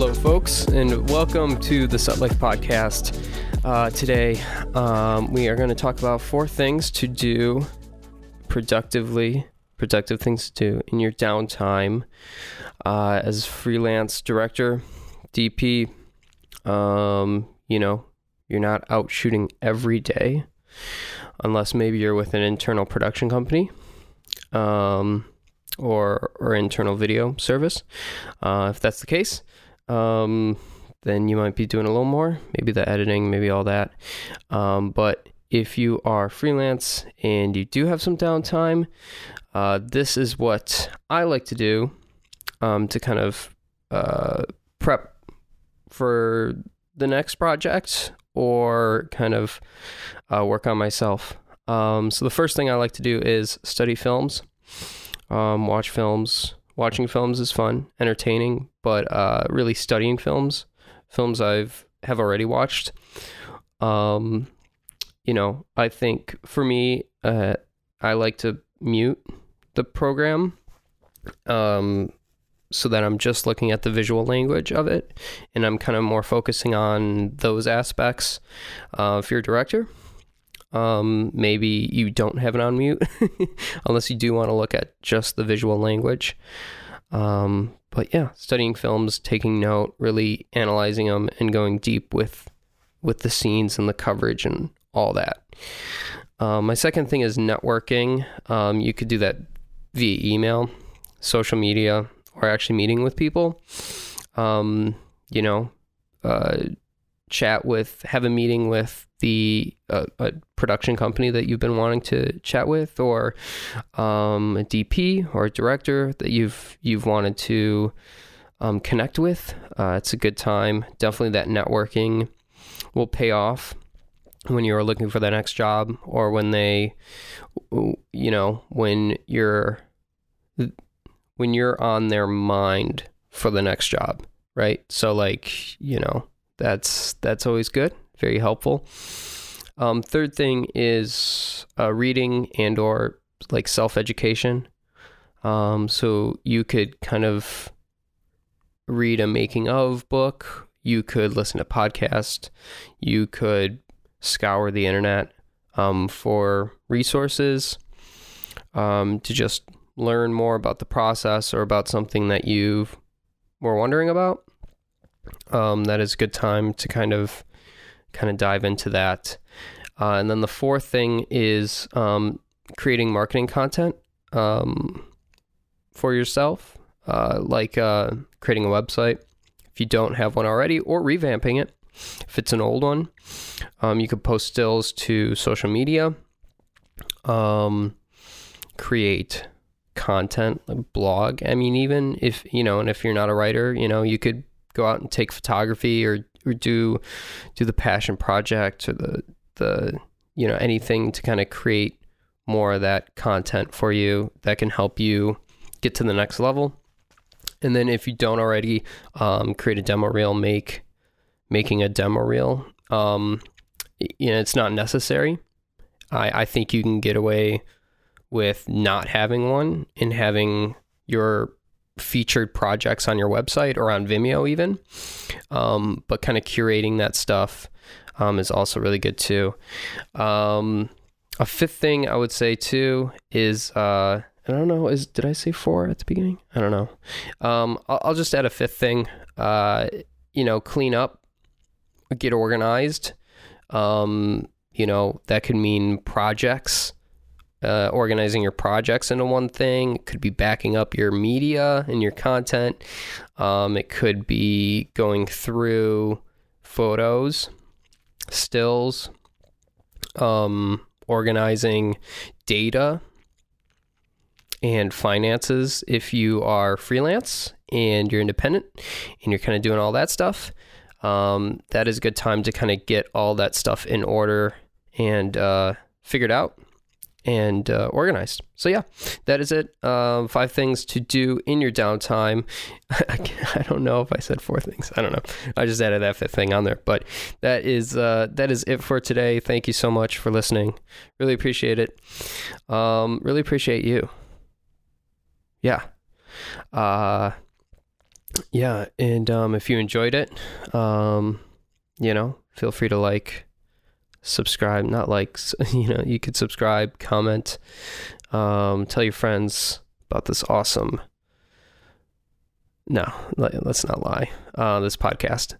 Hello, folks, and welcome to the Set Life podcast. Uh, today, um, we are going to talk about four things to do productively, productive things to do in your downtime uh, as freelance director, DP. Um, you know, you're not out shooting every day, unless maybe you're with an internal production company. Um, or, or internal video service. Uh, if that's the case, um, then you might be doing a little more, maybe the editing, maybe all that. Um, but if you are freelance and you do have some downtime, uh, this is what I like to do um, to kind of uh, prep for the next project or kind of uh, work on myself. Um, so the first thing I like to do is study films, um, watch films. Watching films is fun, entertaining, but uh, really studying films, films I've have already watched. Um, you know, I think for me, uh, I like to mute the program, um, so that I'm just looking at the visual language of it, and I'm kind of more focusing on those aspects. Uh, if you're a director, um, maybe you don't have it on mute, unless you do want to look at just the visual language. Um, but yeah, studying films, taking note, really analyzing them, and going deep with with the scenes and the coverage and all that. Um, my second thing is networking. Um, you could do that via email, social media, or actually meeting with people. Um, you know, uh, chat with, have a meeting with the uh, a production company that you've been wanting to chat with, or um, a DP or a director that you've you've wanted to um, connect with. Uh, it's a good time. Definitely, that networking will pay off when you're looking for the next job, or when they, you know, when you're when you're on their mind for the next job, right? So, like, you know, that's that's always good very helpful. Um, third thing is uh, reading and or like self education. Um, so you could kind of read a making of book. You could listen to podcast. You could scour the internet um, for resources um, to just learn more about the process or about something that you were wondering about. Um, that is a good time to kind of kind of dive into that. Uh, and then the fourth thing is um, creating marketing content um, for yourself, uh, like uh, creating a website if you don't have one already, or revamping it if it's an old one. Um, you could post stills to social media, um, create content, like blog. I mean, even if you know, and if you're not a writer, you know, you could go out and take photography or or do do the passion project or the the you know anything to kind of create more of that content for you that can help you get to the next level. And then if you don't already um, create a demo reel, make making a demo reel. Um, you know, it's not necessary. I, I think you can get away with not having one and having your featured projects on your website or on Vimeo, even. Um, but kind of curating that stuff um, is also really good too. Um, a fifth thing I would say too is uh, I don't know is did I say four at the beginning? I don't know. Um, I'll, I'll, just add a fifth thing. Uh, you know, clean up, get organized. Um, you know that could mean projects uh, organizing your projects into one thing. It could be backing up your media and your content. Um, it could be going through photos, stills, um, organizing data. and finances if you are freelance and you're independent and you're kind of doing all that stuff. Um, that is a good time to kind of get all that stuff in order and uh, figured out and uh, organized. So yeah, that is it. Um, five things to do in your downtime. I don't know if I said four things. I don't know. I just added that fifth thing on there, but that is uh, that is it for today. Thank you so much for listening. Really appreciate it. Um, really appreciate you. Yeah. Uh, yeah, and um, if you enjoyed it, um, you know, feel free to like subscribe, not like, you know, you could subscribe, comment, um, tell your friends about this awesome. No, let's not lie. Uh, this podcast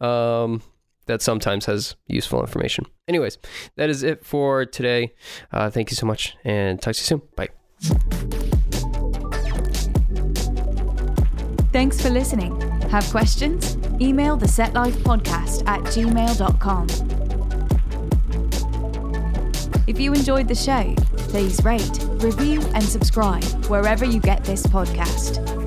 um, that sometimes has useful information. Anyways, that is it for today. Uh, thank you so much and talk to you soon. Bye. Thanks for listening. Have questions? Email the Set Life Podcast at gmail.com. If you enjoyed the show, please rate, review, and subscribe wherever you get this podcast.